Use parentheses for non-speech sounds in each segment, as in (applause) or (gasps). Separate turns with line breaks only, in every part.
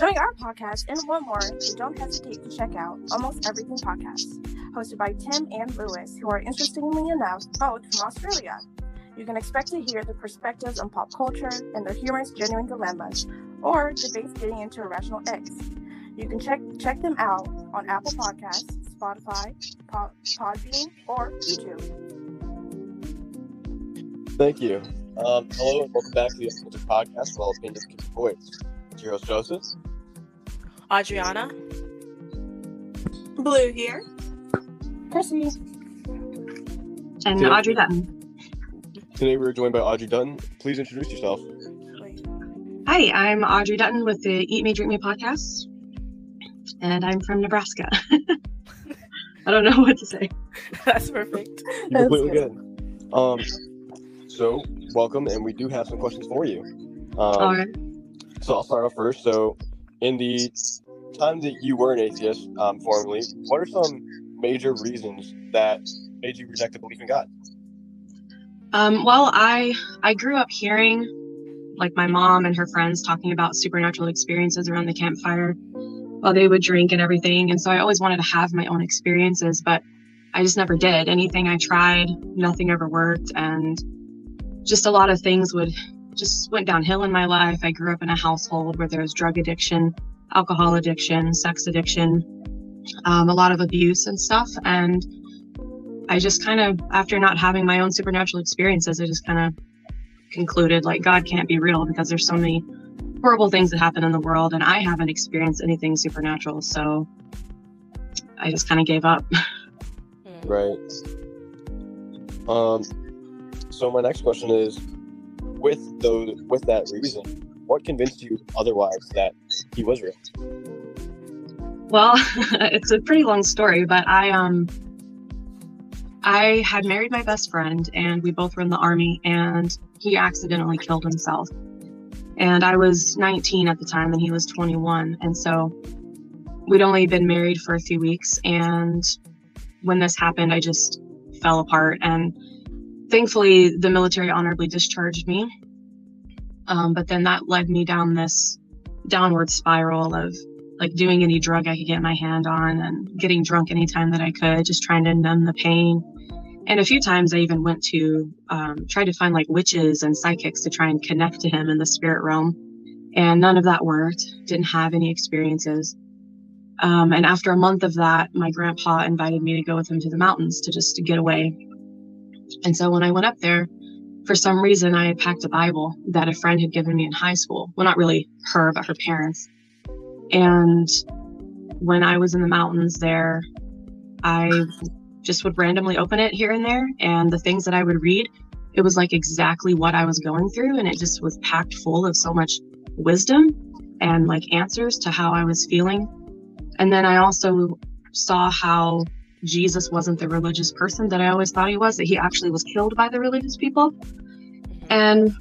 enjoying our podcast and one more, then don't hesitate to check out Almost Everything Podcast, hosted by Tim and Lewis, who are interestingly enough both from Australia. You can expect to hear their perspectives on pop culture and their humorous, genuine dilemmas, or debates getting into irrational eggs. You can check check them out on Apple Podcasts, Spotify, Pod, Podbean, or YouTube.
Thank you. Um, hello and welcome back to the Unfiltered Podcast, Well Opinions Keep Voice. It's your host, Joseph.
Adriana.
Blue here.
Chrissy.
And
Yeah.
Audrey Dutton.
Today we're joined by Audrey Dutton. Please introduce yourself.
Hi, I'm Audrey Dutton with the Eat Me, Drink Me podcast. And I'm from Nebraska. (laughs) I don't know what to say. (laughs)
That's perfect.
You're
That's
completely good. Um, so welcome, and we do have some questions for you. Um,
All right.
So I'll start off first. So, in the time that you were an atheist, um, formerly, what are some major reasons that made you reject the belief in God?
Um, well, I I grew up hearing like my mom and her friends talking about supernatural experiences around the campfire while they would drink and everything. And so I always wanted to have my own experiences, but I just never did. Anything I tried, nothing ever worked. And just a lot of things would just went downhill in my life. I grew up in a household where there was drug addiction, alcohol addiction, sex addiction, um, a lot of abuse and stuff. And I just kind of, after not having my own supernatural experiences, I just kind of concluded like God can't be real because there's so many horrible things that happen in the world, and I haven't experienced anything supernatural. So I just kind of gave up. (laughs)
Right. Um. So my next question is, with those, with that reason, what convinced you otherwise that he was real?
Well, (laughs) it's a pretty long story, but I um I had married my best friend and we both were in the army and he accidentally killed himself. And I was 19 at the time and he was 21 and so we'd only been married for a few weeks and when this happened I just fell apart and thankfully the military honorably discharged me. Um, but then that led me down this downward spiral of like doing any drug I could get my hand on and getting drunk anytime that I could, just trying to numb the pain. And a few times I even went to um, try to find like witches and psychics to try and connect to him in the spirit realm. And none of that worked, didn't have any experiences. Um, and after a month of that, my grandpa invited me to go with him to the mountains to just to get away. And so when I went up there, for some reason, I had packed a Bible that a friend had given me in high school. Well, not really her, but her parents. And when I was in the mountains there, I just would randomly open it here and there. And the things that I would read, it was like exactly what I was going through. And it just was packed full of so much wisdom and like answers to how I was feeling. And then I also saw how Jesus wasn't the religious person that I always thought he was, that he actually was killed by the religious people. Mm-hmm. And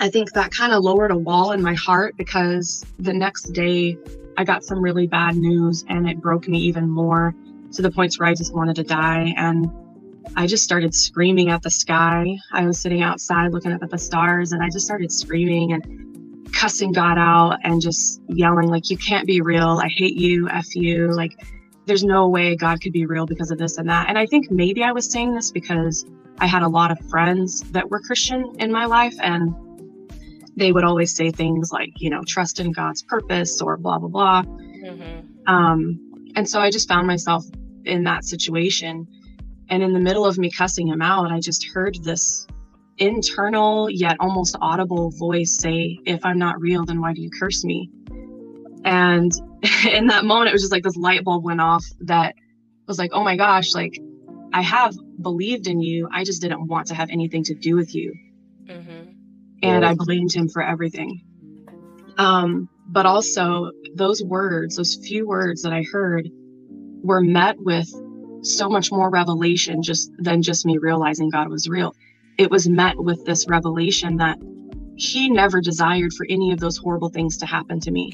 I think that kind of lowered a wall in my heart because the next day I got some really bad news and it broke me even more to the points where I just wanted to die. And I just started screaming at the sky. I was sitting outside looking up at the stars and I just started screaming and cussing God out and just yelling, like, you can't be real. I hate you. F you. Like, there's no way God could be real because of this and that. And I think maybe I was saying this because I had a lot of friends that were Christian in my life and they would always say things like, you know, trust in God's purpose or blah, blah, blah.
Mm-hmm.
Um, and so I just found myself in that situation. And in the middle of me cussing him out, I just heard this internal yet almost audible voice say, If I'm not real, then why do you curse me? And (laughs) in that moment, it was just like this light bulb went off that was like, Oh my gosh, like I have believed in you. I just didn't want to have anything to do with you
Mm-hmm.
and I blamed him for everything. Um, but also, those words, those few words that I heard, were met with so much more revelation just than just me realizing God was real. It was met with this revelation that He never desired for any of those horrible things to happen to me,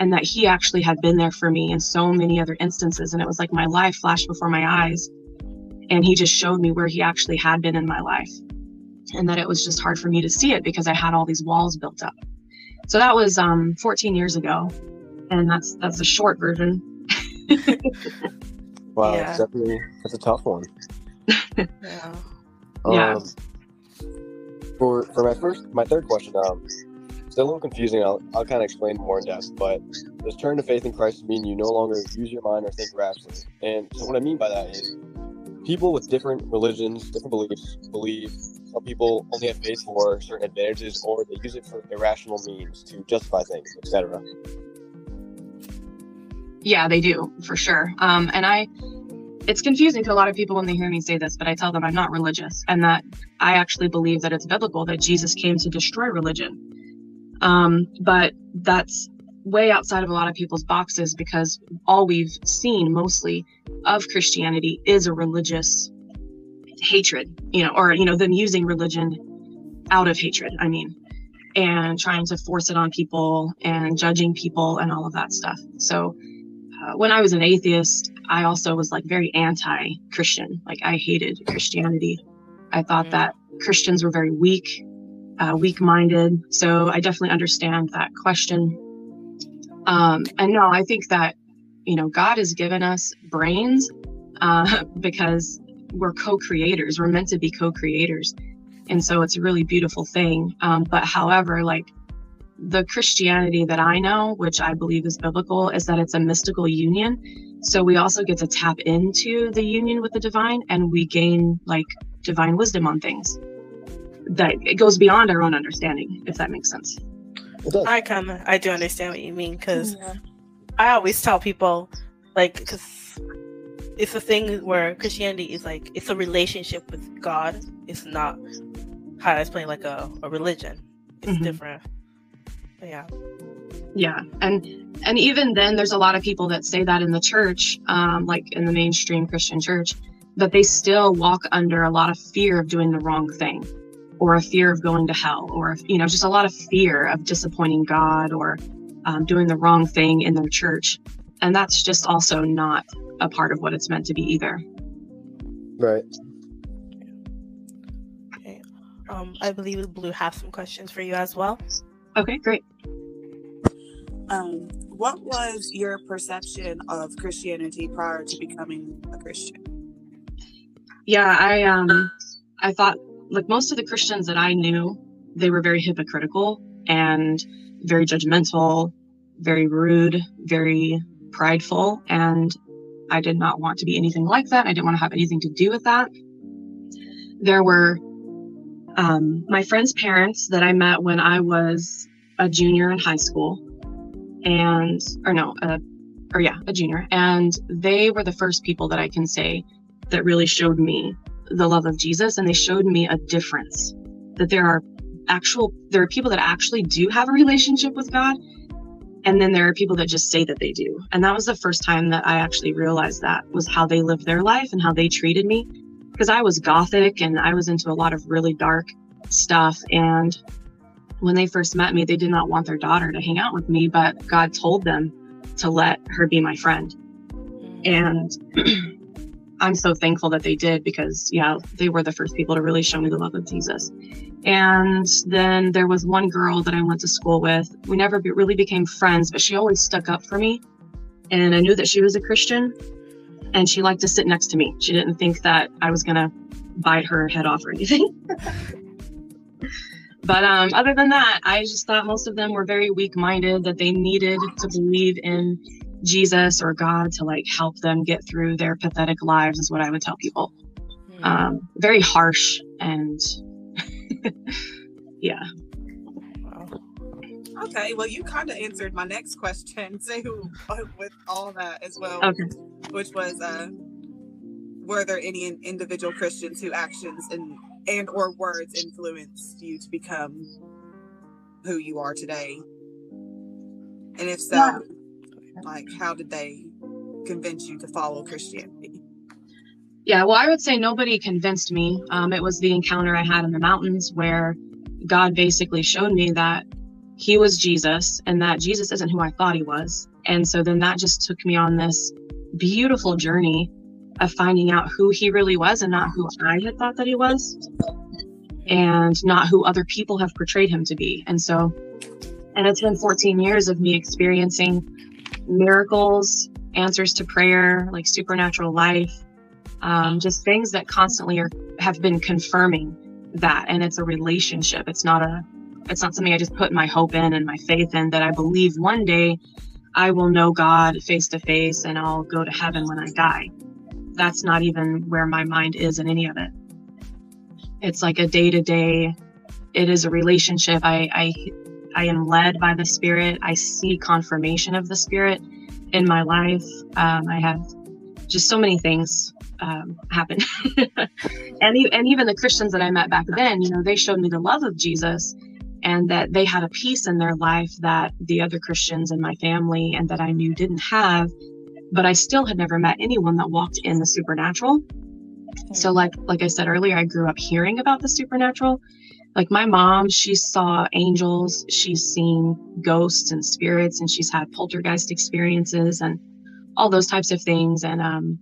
and that He actually had been there for me in so many other instances. And it was like my life flashed before my eyes, and He just showed me where He actually had been in my life. and that it was just hard for me to see it because I had all these walls built up. So that was um, 14 years ago, and that's that's a short version. (laughs)
Wow,
Yeah.
that's definitely that's a tough one.
Yeah. (laughs)
Yeah.
Um, for for my first, my third question, um, it's a little confusing. I'll I'll kind of explain more in depth. But does turn to faith in Christ mean you no longer use your mind or think rationally? And so what I mean by that is, people with different religions, different beliefs, believe some people only have faith for certain advantages, or they use it for irrational means to justify things, etc.
Yeah, they do for sure. Um, and I, it's confusing to a lot of people when they hear me say this, but I tell them I'm not religious and that I actually believe that it's biblical that Jesus came to destroy religion. Um, but that's way outside of a lot of people's boxes because all we've seen mostly of Christianity is a religious hatred, you know, or, you know, them using religion out of hatred, I mean, and trying to force it on people and judging people and all of that stuff. So, uh, when I was an atheist, I also was like very anti Christian. Like, I hated Christianity. I thought
Mm.
that Christians were very weak, uh, weak minded. So, I definitely understand that question. Um, and no, I think that, you know, God has given us brains uh, (laughs) because we're co creators. We're meant to be co creators. And so it's a really beautiful thing. Um, but however, like, the Christianity that I know, which I believe is biblical, is that it's a mystical union. So we also get to tap into the union with the divine and we gain like divine wisdom on things that it goes beyond our own understanding, if that makes sense.
I kind of I do understand what you mean because
Yeah.
I always tell people like because it's a thing where Christianity is like it's a relationship with God. It's not how I explain like a, a religion. It's
Mhm.
different. But yeah.
Yeah. And and even then there's a lot of people that say that in the church, um, like in the mainstream Christian church, that they still walk under a lot of fear of doing the wrong thing or a fear of going to hell or you know just a lot of fear of disappointing god or um, doing the wrong thing in their church and that's just also not a part of what it's meant to be either
Right.
Okay. Um, I believe Blue has some questions for you as well.
okay great
Um, what was your perception of Christianity prior to becoming a Christian?
yeah i um i thought like most of the christians that i knew they were very hypocritical and very judgmental very rude very prideful and i did not want to be anything like that. I didn't want to have anything to do with that. There were um, my friend's parents that i met when i was a junior in high school and or no uh, or yeah a junior and they were the first people that i can say that really showed me the love of Jesus and they showed me a difference that there are actual there are people that actually do have a relationship with God and then there are people that just say that they do. And that was the first time that I actually realized that was how they lived their life and how they treated me because I was gothic and I was into a lot of really dark stuff. And when they first met me they did not want their daughter to hang out with me but God told them to let her be my friend. Mm. And (clears throat) I'm so thankful that they did because, yeah, they were the first people to really show me the love of Jesus. And then there was one girl that I went to school with. We never be- really became friends, but she always stuck up for me. And I knew that she was a Christian and she liked to sit next to me. She didn't think that I was going to bite her head off or anything. (laughs) but um, other than that, I just thought most of them were very weak minded, that they needed to believe in Jesus or God to like help them get through their pathetic lives is what I would tell people.
Mm.
Um, very harsh and (laughs) yeah.
Wow.
Okay, well, you kind of answered my next question (laughs) too, with all that as well,
Okay.
which was, uh, were there any individual Christians who actions and and or words influenced you to become who you are today? And if so,
Yeah.
Like, how did they convince you to follow Christianity?
Yeah. Well, I would say nobody convinced me. Um, it was the encounter I had in the mountains where God basically showed me that he was Jesus and that Jesus isn't who I thought he was. And so then that just took me on this beautiful journey of finding out who he really was and not who I had thought that he was. and not who other people have portrayed him to be. And so, and it's been 14 years of me experiencing miracles, answers to prayer, like supernatural life, um, just things that constantly are have been confirming that. And it's a relationship. It's not a it's not something I just put my hope in and my faith in that I believe one day I will know God face to face and I'll go to heaven when I die. That's not even where my mind is in any of it. It's like a day to day. It is a relationship. I, I I am led by the Spirit. I see confirmation of the Spirit in my life. Um, I have just so many things um, happen, (laughs) and and even the Christians that I met back then, you know, they showed me the love of Jesus, and that they had a peace in their life that the other Christians in my family and that I knew didn't have. But I still had never met anyone that walked in the supernatural. So, like like I said earlier, I grew up hearing about the supernatural. Like my mom, she saw angels, she's seen ghosts and spirits, and she's had poltergeist experiences and all those types of things. And um,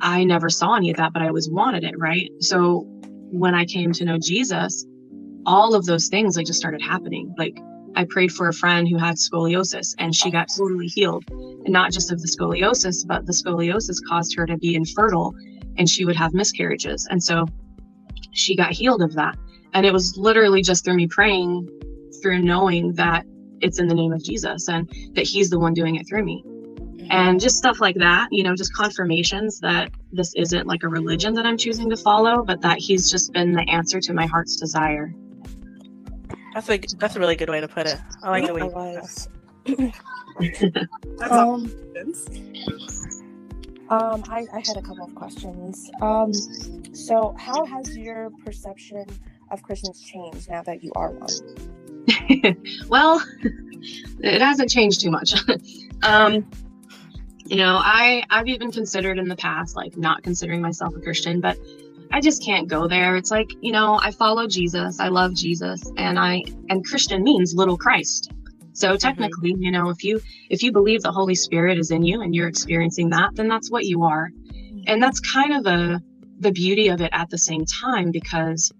I never saw any of that, but I always wanted it, right? So when I came to know Jesus, all of those things like just started happening. Like I prayed for a friend who had scoliosis and she got totally healed. And not just of the scoliosis, but the scoliosis caused her to be infertile and she would have miscarriages. And so she got healed of that. And it was literally just through me praying, through knowing that it's in the name of Jesus and that he's the one doing it through me. And just stuff like that, you know, just confirmations that this isn't like a religion that I'm choosing to follow, but that he's just been the answer to my heart's desire.
That's a that's a really good way to put it. I like the way.
I
You put
was. (laughs)
That's all
Um, um, I, I had a couple of questions. Um, so how has your perception of Christians changed now that you are one? (laughs)
well, it hasn't changed too much. (laughs) um, you know, I I've even considered in the past like not considering myself a Christian, but I just can't go there. It's like, you know, I follow Jesus, I love Jesus, and I and Christian means little Christ. So technically, you know, if you if you believe the Holy Spirit is in you and you're experiencing that, then that's what you are. And that's kind of a the beauty of it at the same time because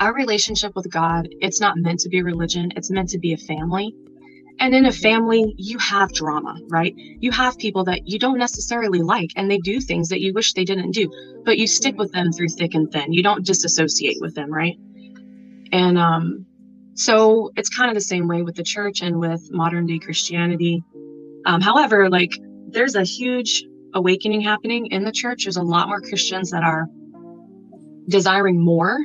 our relationship with God, it's not meant to be religion, it's meant to be a family. And in a family, you have drama, right? You have people that you don't necessarily like and they do things that you wish they didn't do, but you stick with them through thick and thin. You don't disassociate with them, right? And um so it's kind of the same way with the church and with modern day Christianity. Um, however, like there's a huge awakening happening in the church. There's a lot more Christians that are desiring more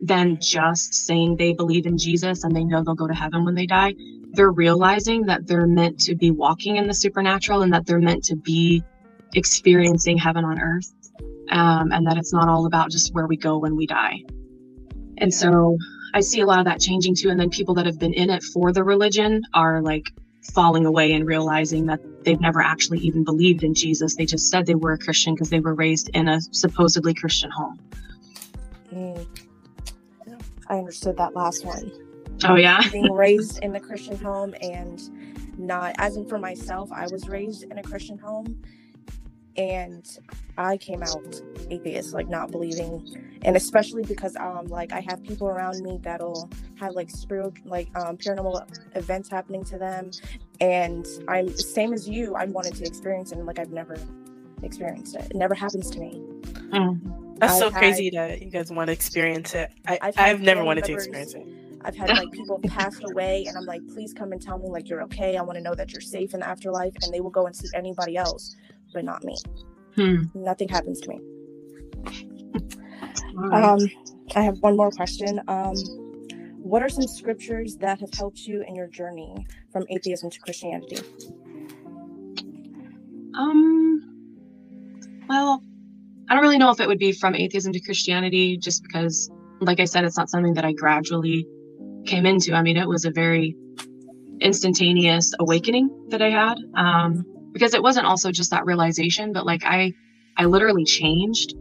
than just saying they believe in Jesus and they know they'll go to heaven when they die. They're realizing that they're meant to be walking in the supernatural and that they're meant to be experiencing heaven on earth. Um, and that it's not all about just where we go when we die. And so I see a lot of that changing too. And then people that have been in it for the religion are like falling away and realizing that they've never actually even believed in Jesus. They just said they were a Christian because they were raised in a supposedly Christian home.
Mm. I understood that last one.
Oh, yeah. (laughs)
Being raised in the Christian home and not, as in for myself, I was raised in a Christian home and I came out atheist, like not believing, and especially because um like I have people around me that'll have like spiritual like um paranormal events happening to them, and I'm the same as you. I wanted to experience it, and like I've never experienced it. It never happens to me.
Mm.
That's so
I've
crazy that you guys want to experience it. I,
I've
I've, never
family
wanted to experience it.
I've had like people passed away, and I'm like, please come and tell me like you're okay. I want to know that you're safe in the afterlife, and they will go and see anybody else, but not me.
Hmm.
Nothing happens to me.
All right.
Um, I have one more question. Um, what are some scriptures that have helped you in your journey from atheism to Christianity?
Um, well, I don't really know if it would be from atheism to Christianity, just because, like I said, it's not something that I gradually came into. I mean, it was a very instantaneous awakening that I had, um, because it wasn't also just that realization, but like I, I literally changed.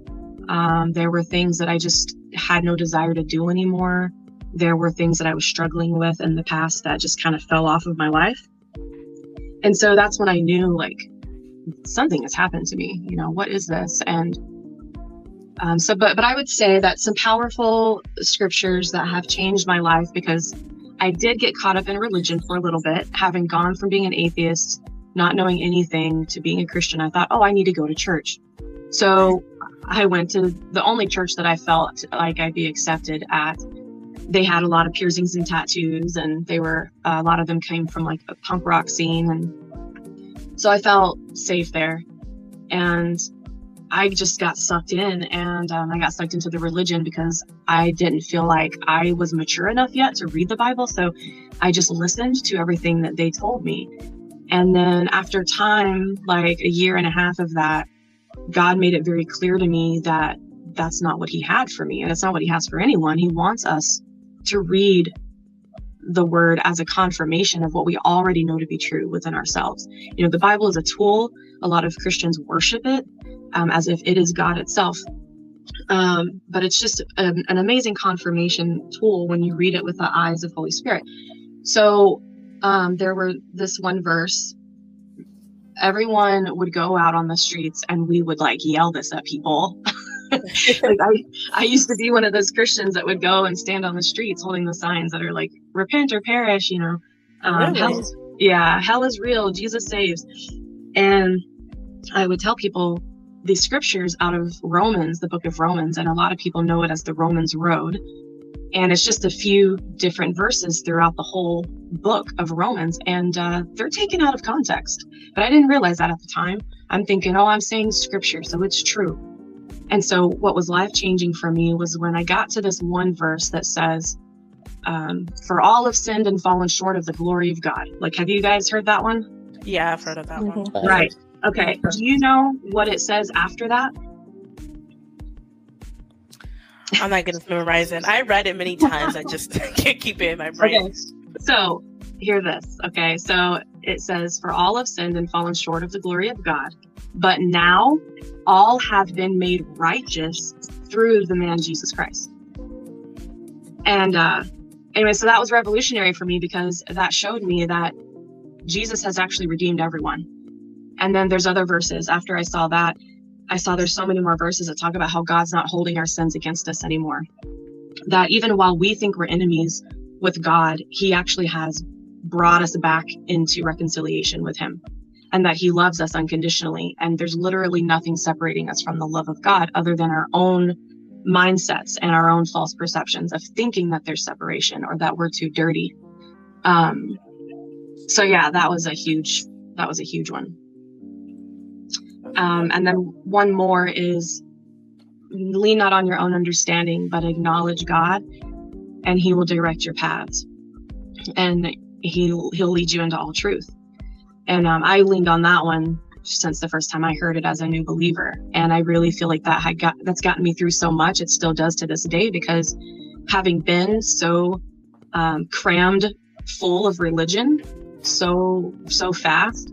Um, there were things that I just had no desire to do anymore. There were things that I was struggling with in the past that just kind of fell off of my life. And so that's when I knew like something has happened to me you know what is this and Um, so, but but I would say that some powerful scriptures that have changed my life because I did get caught up in religion for a little bit, having gone from being an atheist, not knowing anything, to being a Christian. I thought, oh, I need to go to church. So I went to the only church that I felt like I'd be accepted at. They had a lot of piercings and tattoos, and they were a lot of them came from like a punk rock scene, and so I felt safe there. And I just got sucked in and um, I got sucked into the religion because I didn't feel like I was mature enough yet to read the Bible. So I just listened to everything that they told me. And then after time, like a year and a half of that, God made it very clear to me that that's not what He had for me. And it's not what He has for anyone. He wants us to read the word as a confirmation of what we already know to be true within ourselves. You know, the Bible is a tool. A lot of Christians worship it um, as if it is God itself. Um, but it's just an, an, amazing confirmation tool when you read it with the eyes of Holy Spirit. So um, there were this one verse. Everyone would go out on the streets and we would like yell this at people. (laughs) like I, I used to be one of those Christians that would go and stand on the streets holding the signs that are like repent or perish, you know. Um, really? hell, yeah, hell is real, Jesus saves. And I would tell people these scriptures out of Romans, the book of Romans, and a lot of people know it as the Romans Road. And it's just a few different verses throughout the whole book of Romans, and uh, they're taken out of context. But I didn't realize that at the time. I'm thinking, oh, I'm saying scripture, so it's true. And so, what was life changing for me was when I got to this one verse that says, um, For all have sinned and fallen short of the glory of God. Like, have you guys heard that one?
Yeah, I've heard of that mm-hmm. one.
Right. Okay. Do you know what it says after that?
I'm not gonna memorize it. I read it many times. I just (laughs) can't keep it in my brain.
Okay. So hear this. Okay. So it says, For all have sinned and fallen short of the glory of God, but now all have been made righteous through the man Jesus Christ. And uh anyway, so that was revolutionary for me because that showed me that Jesus has actually redeemed everyone. And then there's other verses. After I saw that, I saw there's so many more verses that talk about how God's not holding our sins against us anymore. That even while we think we're enemies with God, He actually has brought us back into reconciliation with Him and that He loves us unconditionally. And there's literally nothing separating us from the love of God other than our own mindsets and our own false perceptions of thinking that there's separation or that we're too dirty. Um, so yeah, that was a huge, that was a huge one. Um, and then one more is lean not on your own understanding, but acknowledge God, and He will direct your paths, and He'll He'll lead you into all truth. And um, I leaned on that one since the first time I heard it as a new believer, and I really feel like that had got that's gotten me through so much. It still does to this day because having been so um, crammed full of religion so so fast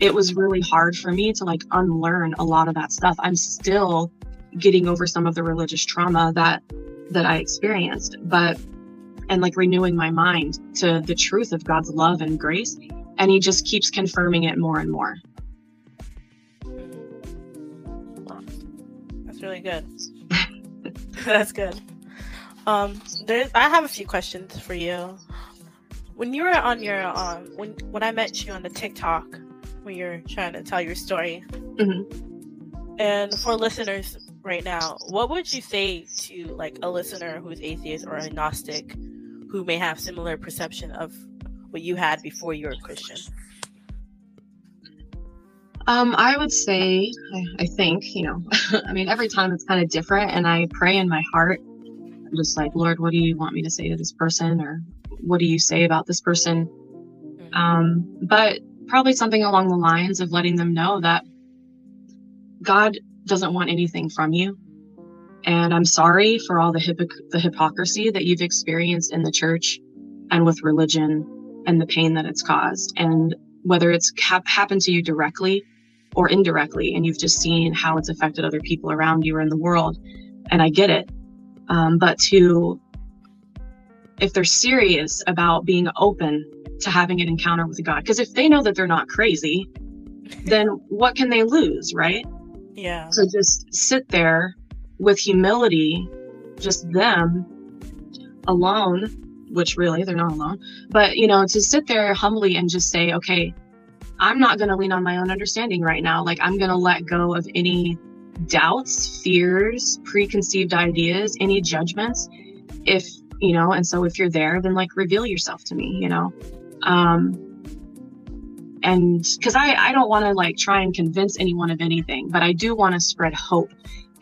it was really hard for me to like unlearn a lot of that stuff. I'm still getting over some of the religious trauma that that I experienced, but and like renewing my mind to the truth of God's love and grace, and he just keeps confirming it more and more.
That's really good. (laughs) That's good. Um, there's I have a few questions for you. When you were on your um when when I met you on the TikTok, when you're trying to tell your story. Mm-hmm. And for listeners right now, what would you say to like a listener who's atheist or agnostic who may have similar perception of what you had before you were a Christian?
Um, I would say, I, I think, you know, (laughs) I mean, every time it's kind of different, and I pray in my heart, I'm just like, Lord, what do you want me to say to this person, or what do you say about this person? Mm-hmm. Um, but probably something along the lines of letting them know that God doesn't want anything from you. And I'm sorry for all the, hypoc- the hypocrisy that you've experienced in the church and with religion and the pain that it's caused. And whether it's ha- happened to you directly or indirectly, and you've just seen how it's affected other people around you or in the world. And I get it. Um, but to, if they're serious about being open to having an encounter with God. Because if they know that they're not crazy, (laughs) then what can they lose, right?
Yeah.
So just sit there with humility, just them alone, which really they're not alone, but you know, to sit there humbly and just say, okay, I'm not going to lean on my own understanding right now. Like, I'm going to let go of any doubts, fears, preconceived ideas, any judgments. If, you know, and so if you're there, then like reveal yourself to me, you know? Um, and because I, I don't want to like try and convince anyone of anything, but I do want to spread hope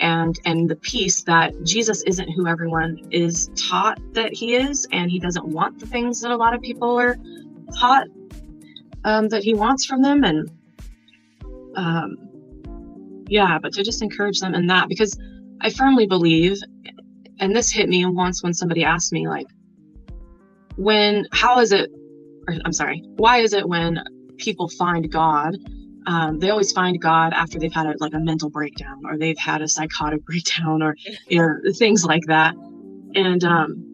and and the peace that Jesus isn't who everyone is taught that he is, and he doesn't want the things that a lot of people are taught um, that he wants from them, and um, yeah, but to just encourage them in that because I firmly believe, and this hit me once when somebody asked me like, when how is it? Or, I'm sorry, why is it when people find God um, they always find God after they've had a, like a mental breakdown or they've had a psychotic (laughs) breakdown or you know things like that. And um,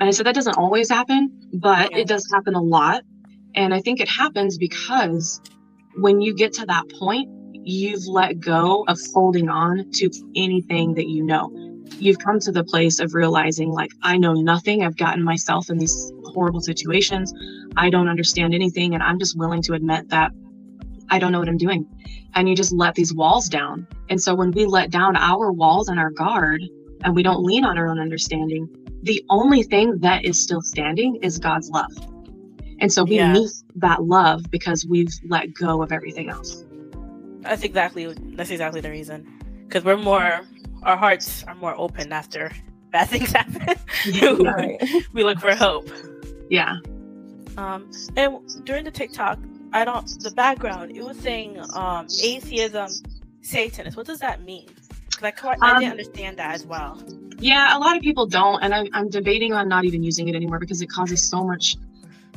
and I said that doesn't always happen, but it does happen a lot. And I think it happens because when you get to that point, you've let go of holding on to anything that you know. You've come to the place of realizing, like, I know nothing. I've gotten myself in these horrible situations. I don't understand anything. And I'm just willing to admit that I don't know what I'm doing. And you just let these walls down. And so when we let down our walls and our guard and we don't lean on our own understanding, the only thing that is still standing is God's love. And so we yeah. meet that love because we've let go of everything else.
That's exactly that's exactly the reason. Because we're more our hearts are more open after bad things (laughs) happen. (laughs) (laughs) we look for hope.
Yeah.
Um, and during the TikTok, I don't the background. It was saying um, atheism, Satanist. What does that mean? Because I, I um, didn't understand that as well.
Yeah, a lot of people don't, and I'm, I'm debating on not even using it anymore because it causes so much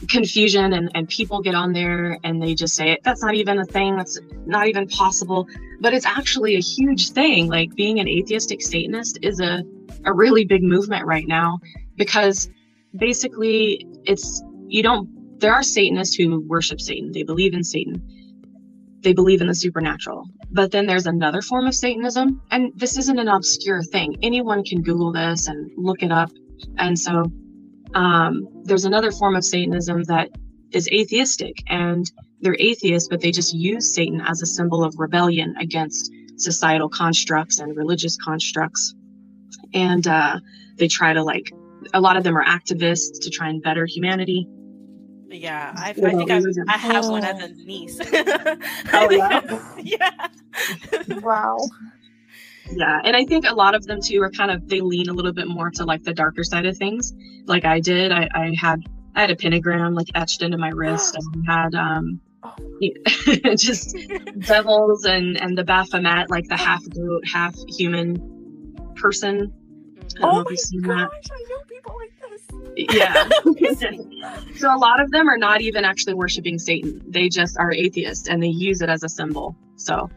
confusion and, and people get on there and they just say that's not even a thing that's not even possible but it's actually a huge thing like being an atheistic satanist is a, a really big movement right now because basically it's you don't there are Satanists who worship Satan. They believe in Satan. They believe in the supernatural. But then there's another form of Satanism, and this isn't an obscure thing. Anyone can Google this and look it up. And so um, there's another form of Satanism that is atheistic, and they're atheists, but they just use Satan as a symbol of rebellion against societal constructs and religious constructs. And uh, they try to like, a lot of them are activists to try and better humanity.
Yeah, I, I think I, I have one as a niece. (laughs) oh, yeah. (laughs) yeah.
wow.
Yeah, and I think a lot of them too are kind of they lean a little bit more to like the darker side of things. Like I did, I, I had I had a pentagram like etched into my wrist, and we had um oh. (laughs) just devils and and the Baphomet, like the half goat, half human person.
oh my gosh, I know people like this
yeah. (laughs) (laughs) so a lot of them are not even actually worshiping Satan. They just are atheists and they use it as a symbol. So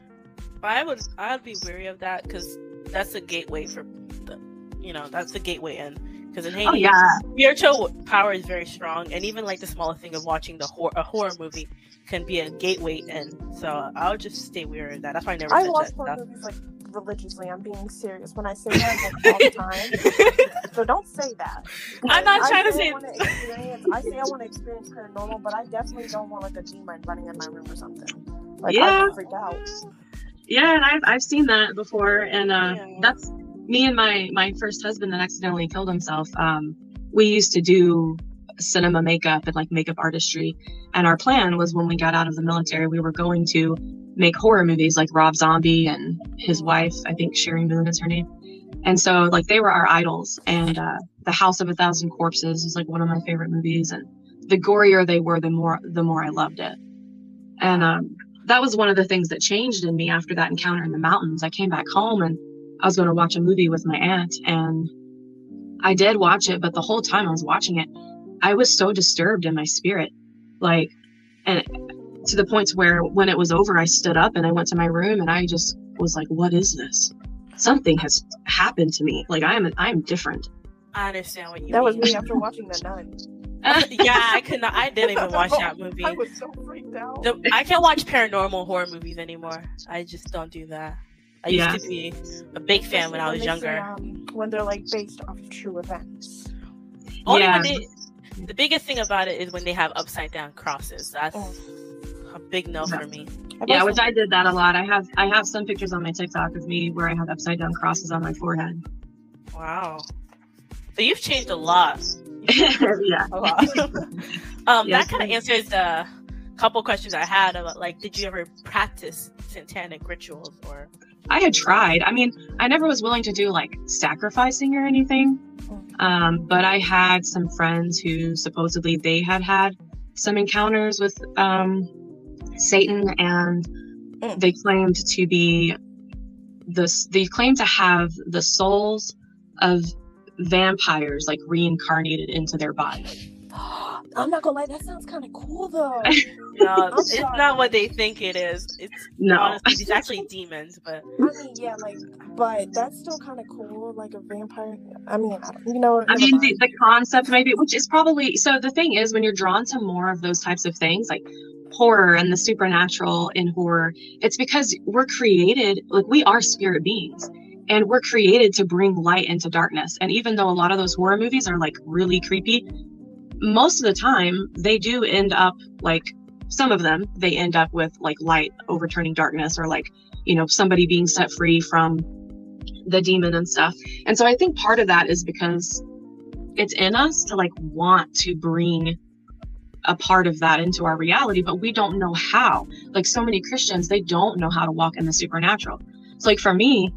I would I'd be wary of that because that's a gateway for the you know, that's the gateway in. Because in oh, Hades, oh, yeah. spiritual power is very strong, and even like the smallest thing of watching the hor- a horror movie can be a gateway in. So I'll just stay weary of that. That's why I never. I watch horror
movies like religiously. I'm being serious when I say that like, all the time. so don't say that. (laughs)
I'm not trying to say.
I say I want to experience paranormal, but I definitely don't want like a demon running in my room or something. Like
yeah.
I freak out.
Yeah, and I've I've seen that before, and uh, yeah. that's me and my my first husband that accidentally killed himself. Um, we used to do cinema makeup and like makeup artistry, and our plan was when we got out of the military, we were going to make horror movies like Rob Zombie and his wife, I think Sheri Moon is her name. And so like they were our idols. And uh, The House of a Thousand Corpses is like one of my favorite movies. And the gorier they were, the more the more I loved it. And um, that was one of the things that changed in me after that encounter in the mountains. I came back home and I was going to watch a movie with my aunt, and I did watch it. But the whole time I was watching it, I was so disturbed in my spirit, like, and to the points where when it was over, I stood up and I went to my room and I just was like, what is this? Something has happened to me. Like I am, I am different.
I understand what you
that
mean.
was me after watching The Nun.
Yeah, I could not. I didn't even watch that (laughs) movie.
I was so freaked out.
The, I can't watch paranormal horror movies anymore. I just don't do that. I used to be a big fan when I was
Especially
younger.
when they say, um, when they're like based off of true events.
Only
Yeah.
when they, the biggest thing about it is when they have upside down crosses. That's
Oh.
a big no for me.
Yeah, which I did that a lot. I have I have some pictures on my TikTok of me where I have upside down crosses on my forehead.
Wow. So you've changed a lot. (laughs)
yeah.
A lot. (laughs) um,
Yes,
that kind of answers the couple questions I had about like, did you ever practice satanic rituals or?
I had tried. I mean, I never was willing to do like sacrificing or anything. Um, but I had some friends who supposedly they had had some encounters with um, Satan, and
Mm.
they claimed to be this. They claimed to have the souls of vampires like reincarnated into their body. (gasps)
I'm not gonna lie, that sounds kind of cool though. (laughs)
No, it's not what they think it is. It's
No.
honestly, it's (laughs) actually demons. But
I mean, yeah, like, but that's still kind of cool, like a vampire. I mean, I you know,
I mean, the, the concept maybe, which is probably so. The thing is, when you're drawn to more of those types of things, like horror and the supernatural in horror, it's because we're created, like we are spirit beings, and we're created to bring light into darkness. And even though a lot of those horror movies are like really creepy, most of the time they do end up like some of them they end up with like light overturning darkness or like you know somebody being set free from the demon and stuff. And so i think part of that is because it's in us to like want to bring a part of that into our reality but we don't know how. Like so many christians they don't know how to walk in the supernatural. So like for me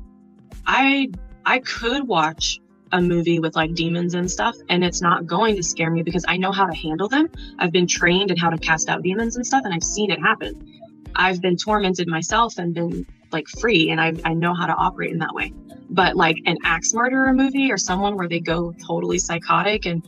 i i could watch a movie with like demons and stuff and it's not going to scare me because i know how to handle them. I've been trained in how to cast out demons and stuff and i've seen it happen. I've been tormented myself and been like free and I, I know how to operate in that way. But like an axe murderer movie or someone where they go totally psychotic and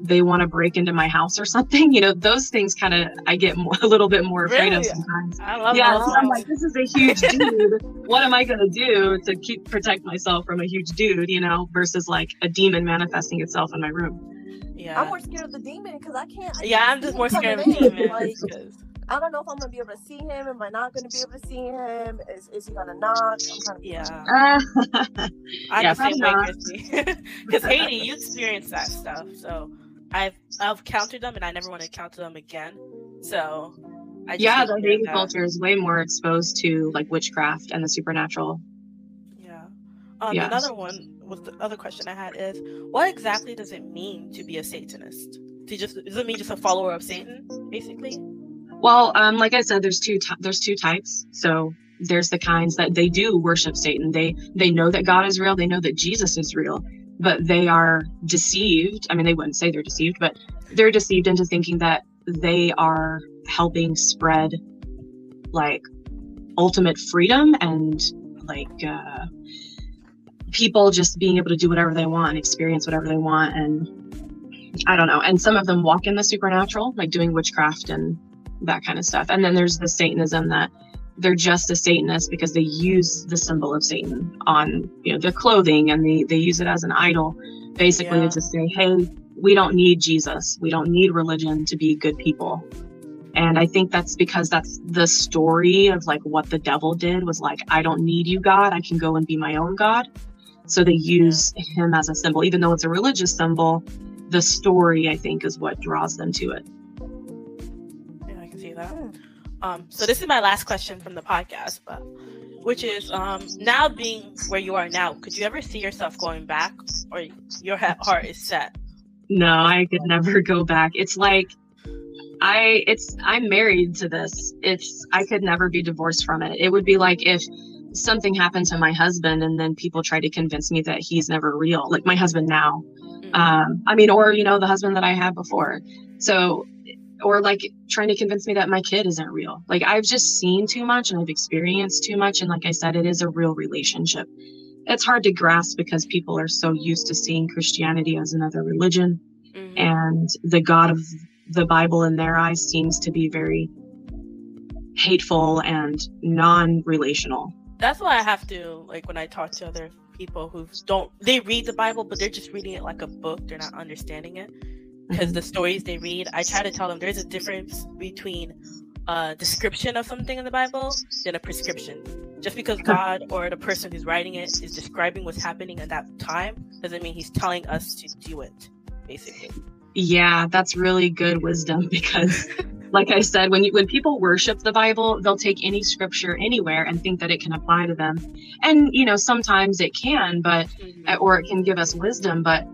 they want to break into my house or something (laughs) you know those things kind of i get more, (laughs) a little bit more afraid of sometimes
I love
yeah so i'm like this is a huge dude what am i going to do to keep protect myself from a huge dude you know versus like a demon manifesting itself in my room
yeah.
I'm more scared of the demon because I can't. I
yeah, I'm just more scared of
the demon.
demons.
Like, (laughs)
'cause-
I don't know if I'm gonna be able to see him. Am I not gonna be able to see him? Is, is he gonna knock? I'm kind
yeah.
uh,
I'm
Yeah,
the same
probably not.
Christy. Because Haiti, you experienced that stuff, so I've I've countered them, and I never want to counter them again. So, I just
yeah the
care of
haiti
that.
culture is way more exposed to like witchcraft and the supernatural
Yeah. Um,
Yeah.
Another one was the other question I had is, what exactly does it mean to be a Satanist? To just does it mean just a follower of Satan, basically?
Well, um, like I said, there's two there's two types. So there's the kinds that they do worship Satan. They they know that God is real. They know that Jesus is real, but they are deceived. I mean, they wouldn't say they're deceived, but they're deceived into thinking that they are helping spread like ultimate freedom and like uh, people just being able to do whatever they want, and experience whatever they want, and I don't know. And some of them walk in the supernatural, like doing witchcraft and that kind of stuff. And then there's the Satanism that they're just a Satanist because they use the symbol of Satan on you know their clothing and they, they use it as an idol, basically
Yeah.
to say, hey, we don't need Jesus. We don't need religion to be good people. And I think that's because that's the story of like what the devil did was like, I don't need you, God. I can go and be my own God. So they use him as a symbol, even though it's a religious symbol. The story, I think, is what draws them to it.
Yeah, I can see that. Um, so this is my last question from the podcast, but which is um, now being where you are now, could you ever see yourself going back, or your heart is set?
No, I could never go back. It's like I it's I'm married to this. It's I could never be divorced from it. It would be like if something happened to my husband and then people try to convince me that he's never real. Like my husband now.
Mm.
Um I mean or you know the husband that I had before. So or like trying to convince me that my kid isn't real. Like I've just seen too much and I've experienced too much and like I said it is a real relationship. It's hard to grasp because people are so used to seeing Christianity as another religion
Mhm.
and the God of the Bible in their eyes seems to be very hateful and non-relational.
That's why I have to like when I talk to other people who don't they read the Bible, but they're just reading it like a book. They're not understanding it because the stories they read. I try to tell them there's a difference between a description of something in the Bible than a prescription. just because God or the person who's writing it is describing what's happening at that time doesn't mean he's telling us to do it, basically.
Yeah, that's really good wisdom (laughs) because like I said, when you, when people worship the Bible, they'll take any scripture anywhere and think that it can apply to them. And you know, sometimes it can, but
Mhm.
or it can give us wisdom, but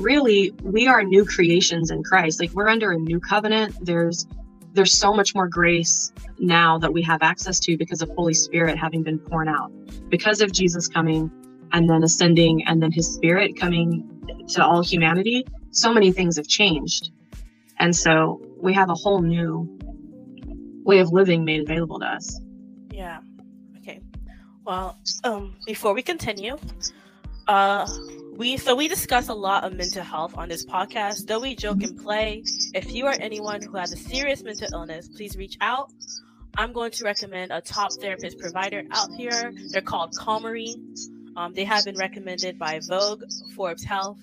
really we are new creations in Christ. Like we're under a new covenant. There's there's so much more grace now that we have access to because of Holy Spirit having been poured out. Because of Jesus coming and then ascending and then his spirit coming to all humanity, so many things have changed. And so we have a whole new way of living made available to us.
Yeah. Okay. Well, um, before we continue, uh, we so we discuss a lot of mental health on this podcast. Though we joke and play, if you are anyone who has a serious mental illness, please reach out. I'm going to recommend a top therapist provider out here. They're called Calmerry. Um, they have been recommended by Vogue, Forbes Health,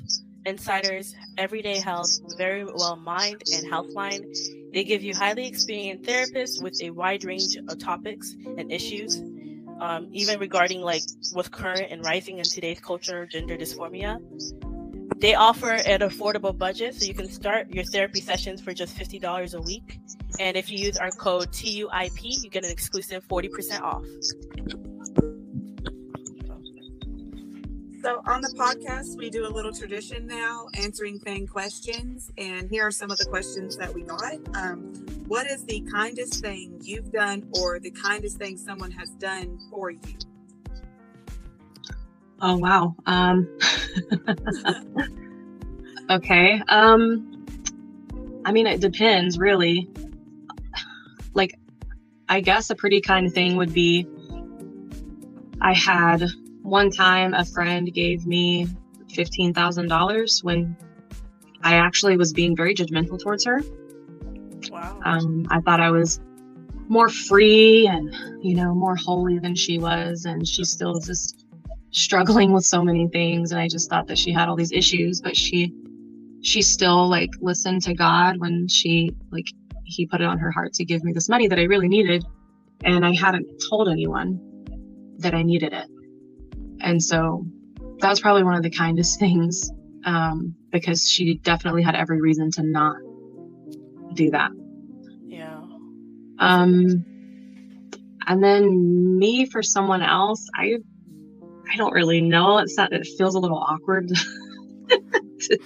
Insiders, Everyday Health, Verywell Mind, and Healthline. They give you highly experienced therapists with a wide range of topics and issues, um, even regarding like what's current and rising in today's culture, gender dysphoria. They offer an affordable budget, so you can start your therapy sessions for just fifty dollars a week. And if you use our code TUIP, you get an exclusive forty percent off.
So on the podcast, we do a little tradition now, answering fan questions, and here are some of the questions that we got. Um, what is the kindest thing you've done, or the kindest thing someone has done for you?
Oh wow. Um (laughs) Okay. Um I mean it depends really. Like I guess a pretty kind thing would be I had one time a friend gave me $15,000 when I actually was being very judgmental towards her.
Wow.
Um, I thought I was more free and, you know, more holy than she was. And she still was just struggling with so many things. And I just thought that she had all these issues, but she, she still like listened to God when she, like, he put it on her heart to give me this money that I really needed. And I hadn't told anyone that I needed it. And so that was probably one of the kindest (laughs) things um, because she definitely had every reason to not do that.
yeah.
Um, and then me for someone else, I I don't really know. It's not. It feels a little awkward (laughs) to,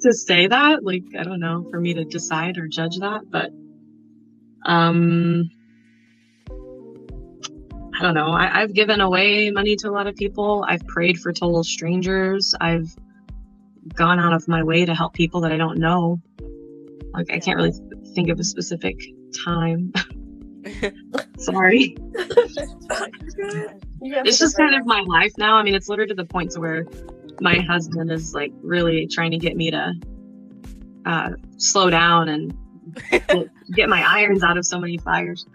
to say that. Like I don't know for me to decide or judge that, but um, I don't know. I, I've given away money to a lot of people. I've prayed for total strangers. I've gone out of my way to help people that I don't know. Like I can't really think of a specific time. (laughs) (laughs) Sorry. (laughs) It's just kind of my life now. I mean, it's literally to the point to where my husband is like really trying to get me to uh, slow down and get my irons out of so many fires.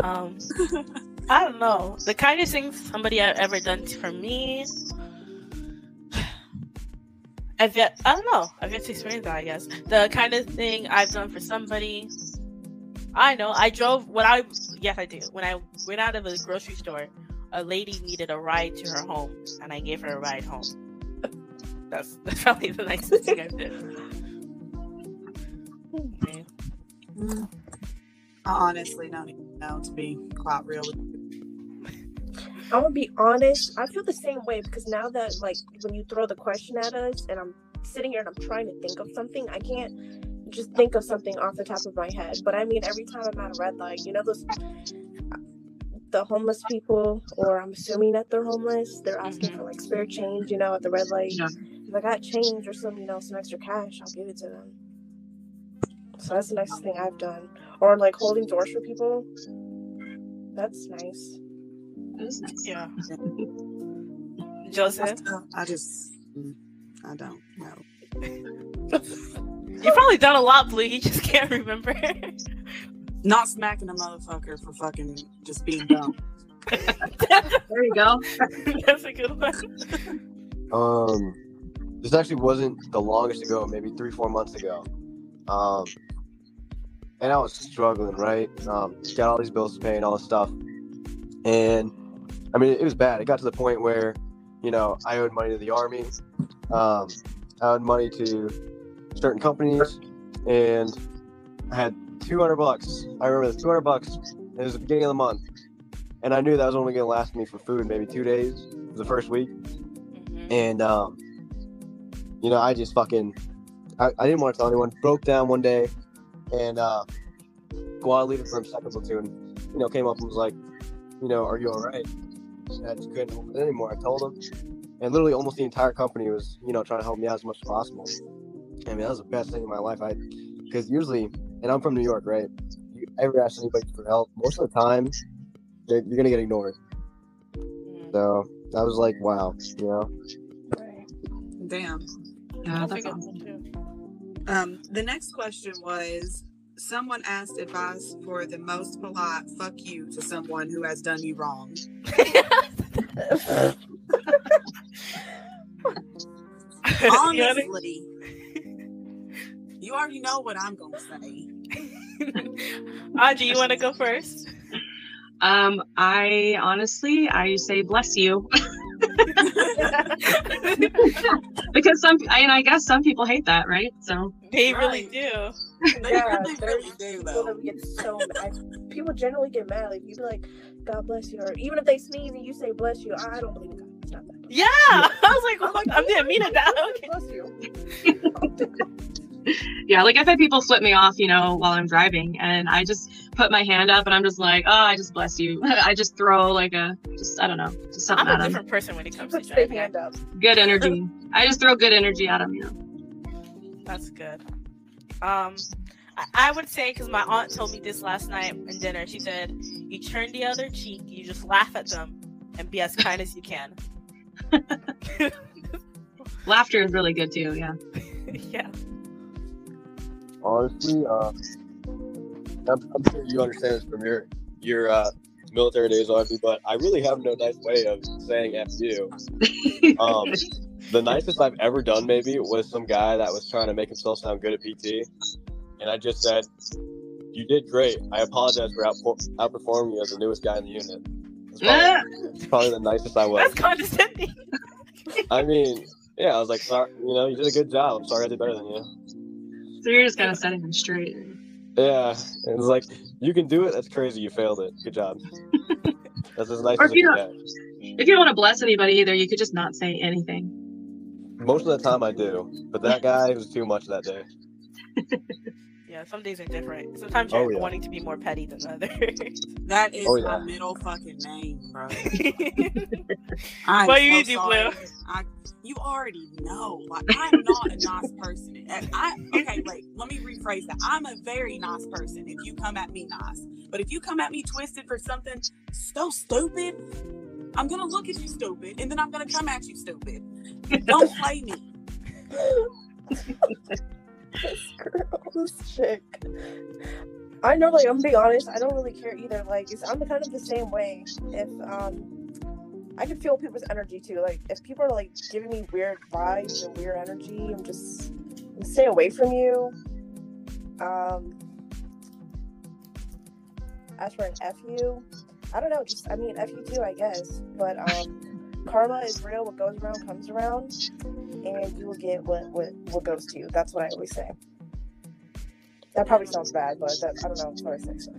Um, I don't know. The kindest thing somebody had ever done for me. I've yet, I don't know. I've yet to experience that, I guess. The kind of thing I've done for somebody. I know. I drove when I, yes, I do. When I went out of the grocery store, a lady needed a ride to her home, and I gave her a ride home. (laughs) That's, (laughs) that's probably the nicest thing I've done. (laughs) Okay.
I honestly don't even know to be quite real. with you.
I'm gonna be honest. I feel the same way because now that like when you throw the question at us and I'm sitting here and I'm trying to think of something, I can't just think of something off the top of my head. But I mean, every time I'm at a red light, you know those the homeless people, or I'm assuming that they're homeless. They're asking
Mhm.
for like spare change, you know, at the red light.
Yeah.
If I got change or some, you know, some extra cash, I'll give it to them. So that's the nicest thing I've done. Or like holding doors for people. That's nice.
That nice.
Yeah. (laughs) Joseph,
I just, mm, I don't know.
you've probably done a lot, Blue. You just can't remember. (laughs)
Not smacking a motherfucker for fucking just being dumb. (laughs)
There you go.
That's a good one.
Um, this actually wasn't the longest ago, maybe three, four months ago. Um, and I was struggling, right? Um, got all these bills to pay and all this stuff. and I mean, it was bad. It got to the point where, you know, I owed money to the army, um, I owed money to certain companies, and I had 200 bucks. I remember the 200 bucks. It was the beginning of the month, and I knew that was only going to last me for food maybe two days for the first week,
Mhm.
and um, you know, I just fucking, I, I didn't want to tell anyone. Broke down one day, and uh, Guad leaving from second platoon, you know, came up and was like, you know, are you all right? And I just couldn't hold it anymore. I told him, and literally almost the entire company was, you know, trying to help me out as much as possible. I mean, that was the best thing in my life. I, because usually, and I'm from New York, right? You ever ask anybody for help, most of the time, you're, you're gonna get ignored.
Mhm.
So I was like, wow, you know.
Damn.
Yeah, that's
figured
awesome.
So too.
Um, the next question was someone asked advice for the most polite fuck you to someone who has done you wrong. (laughs)
You know what I-
Honestly, you already know what I'm gonna say. (laughs)
Audrey, you want to go first?
Um, I honestly, I say bless you (laughs) (laughs) because some, I mean, I guess some people hate that, right? So
they really
Right.
do.
They
Yeah,
really, really do
people
though.
that get so mad. People generally get mad. Like you be like, "God bless you," or even if they sneeze and you say "bless you," I don't believe in God. It's not that.
Yeah, (laughs) I was like,
I'm
well,
like,
I didn't mean it that. Okay.
Bless you. (laughs)
yeah, like I've had people flip me off, you know, while I'm driving, and I just put my hand up and I'm just like, oh, I just bless you. (laughs) I just throw like a, just I don't know, just something
I'm a
them.
different person when it comes to
Puts their
driving.
hand up.
Good energy. (laughs) I just throw good energy at him. you know.
That's good. Um, I, I would say because my aunt told me this last night in dinner. She said, "You turn the other cheek. You just laugh at them and be as (laughs) kind as you can."
Laughter is really good too. Yeah.
yeah.
Honestly, uh, I'm, I'm sure you understand this from your your uh, military days, Audrey, but I really have no nice way of saying "f you." (laughs) Um, the nicest I've ever done, maybe, was some guy that was trying to make himself sound good at PT, and I just said, "You did great. I apologize for outpo- outperforming you as the newest guy in the unit." It's probably, it's probably the nicest I was.
That's condescending.
I mean, yeah, I was like, sorry, you know, you did a good job. I'm sorry I did better than you.
so you're just kind of setting them straight.
Yeah, it's like, you can do it. That's crazy. You failed it. Good job. (laughs) That's as nice
Or
as
if
it
you
can
don't- If you don't want to bless anybody either, you could just not say anything.
Most of the time I do, but that guy was too much that day. (laughs)
Yeah, some days are different. Sometimes
Oh,
you're
yeah.
wanting to be more petty than others. (laughs)
That is
Oh,
my middle fucking name, bro. I'm
What you
so
do,
sorry.
Blue?
I, you already know. Like I'm not a nice person. And I okay, wait. Let me rephrase that. I'm a very nice person. If you come at me nice, but if you come at me twisted for something so stupid, I'm gonna look at you stupid, and then I'm gonna come at you stupid. Don't (laughs) play me.
this girl, this chick. I know, like, I'm gonna be honest, I don't really care either. Like, it's, I'm kind of the same way. If, um, I can feel people's energy too. Like, if people are, like, giving me weird vibes and weird energy, I'm just, stay away from you. Um, as for an F you, I don't know, just, I mean, F you too, I guess. But, um, karma is real. What goes around comes around and you will get what, what what goes to you. That's what I always say. That probably sounds bad, but that, I don't know. What I say. So.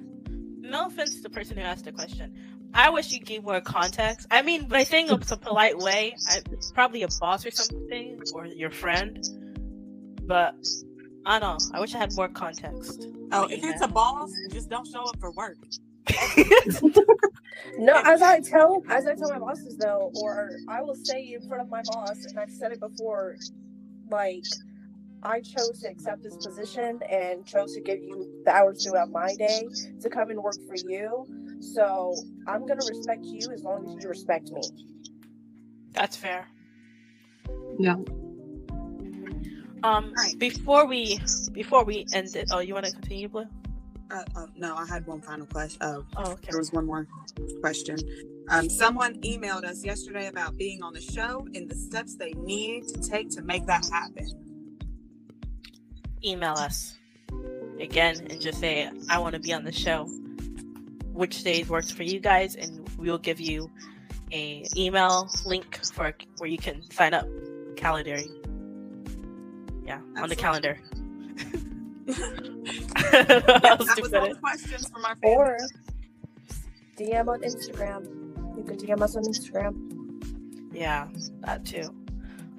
no offense to the person who asked the question. I wish you gave more context. I mean, by saying it's a polite way, I, probably a boss or something, or your friend. But I don't know. I wish I had more context.
Oh, if it's a boss, just don't show up for work. (laughs)
No, as I tell as I tell my bosses though, or I will say in front of my boss, and I've said it before, like I chose to accept this position and chose to give you the hours throughout my day to come and work for you. So I'm gonna respect you as long as you respect me.
That's fair.
Yeah.
Um,
Right.
before we before we end it, oh, you want to continue, Blue?
Uh, oh, no, I had one final question. Oh,
Oh, okay.
there was one more question. Um, someone emailed us yesterday about being on the show and the steps they need to take to make that happen.
Email us again and just say I want to be on the show. Which days works for you guys, and we will give you a email link for where you can sign up calendaring. Yeah, on the calendar. (laughs) (laughs) How
that was
stupid
all the questions for my fans.
Or DM on Instagram. You can DM us on Instagram.
Yeah, that too.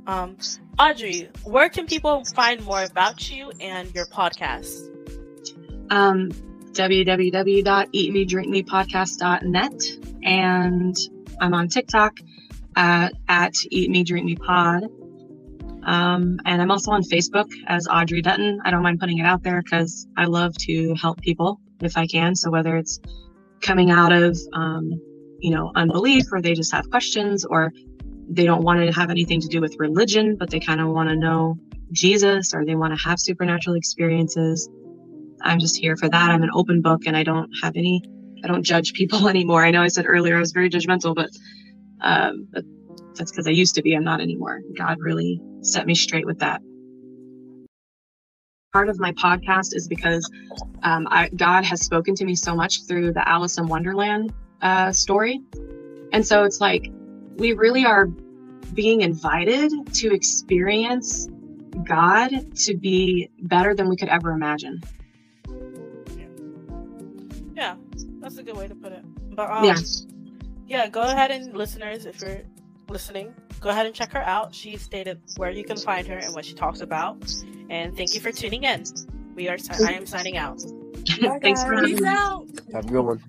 Um, Audrey, where can people find more about you and your podcast?
Um, www.eatmedrinkmepodcast.net. And I'm on TikTok at, at Eat Me Drink Me Pod. Um, and I'm also on Facebook as Audrey Dutton. I don't mind putting it out there because I love to help people if I can. So whether it's coming out of, um, you know, unbelief or they just have questions or they don't want to have anything to do with religion, but they kind of want to know Jesus or they want to have supernatural experiences. I'm just here for that. I'm an open book and I don't have any, I don't judge people (laughs) anymore. I know I said earlier I was very judgmental, but, um, but that's because I used to be. I'm not anymore. God really set me straight with that. Part of my podcast is because um, I, God has spoken to me so much through the Alice in Wonderland uh, story. And so it's like we really are being invited to experience God to be better than we could ever imagine.
Yeah, that's a good way to put it. But um,
Yeah.
yeah, go ahead and listeners, if you're listening, go ahead and check her out. She stated where you can find her and what she talks about. And thank you for tuning in. We are. I am signing out.
Bye, (laughs)
Thanks for having me.
Have a good one.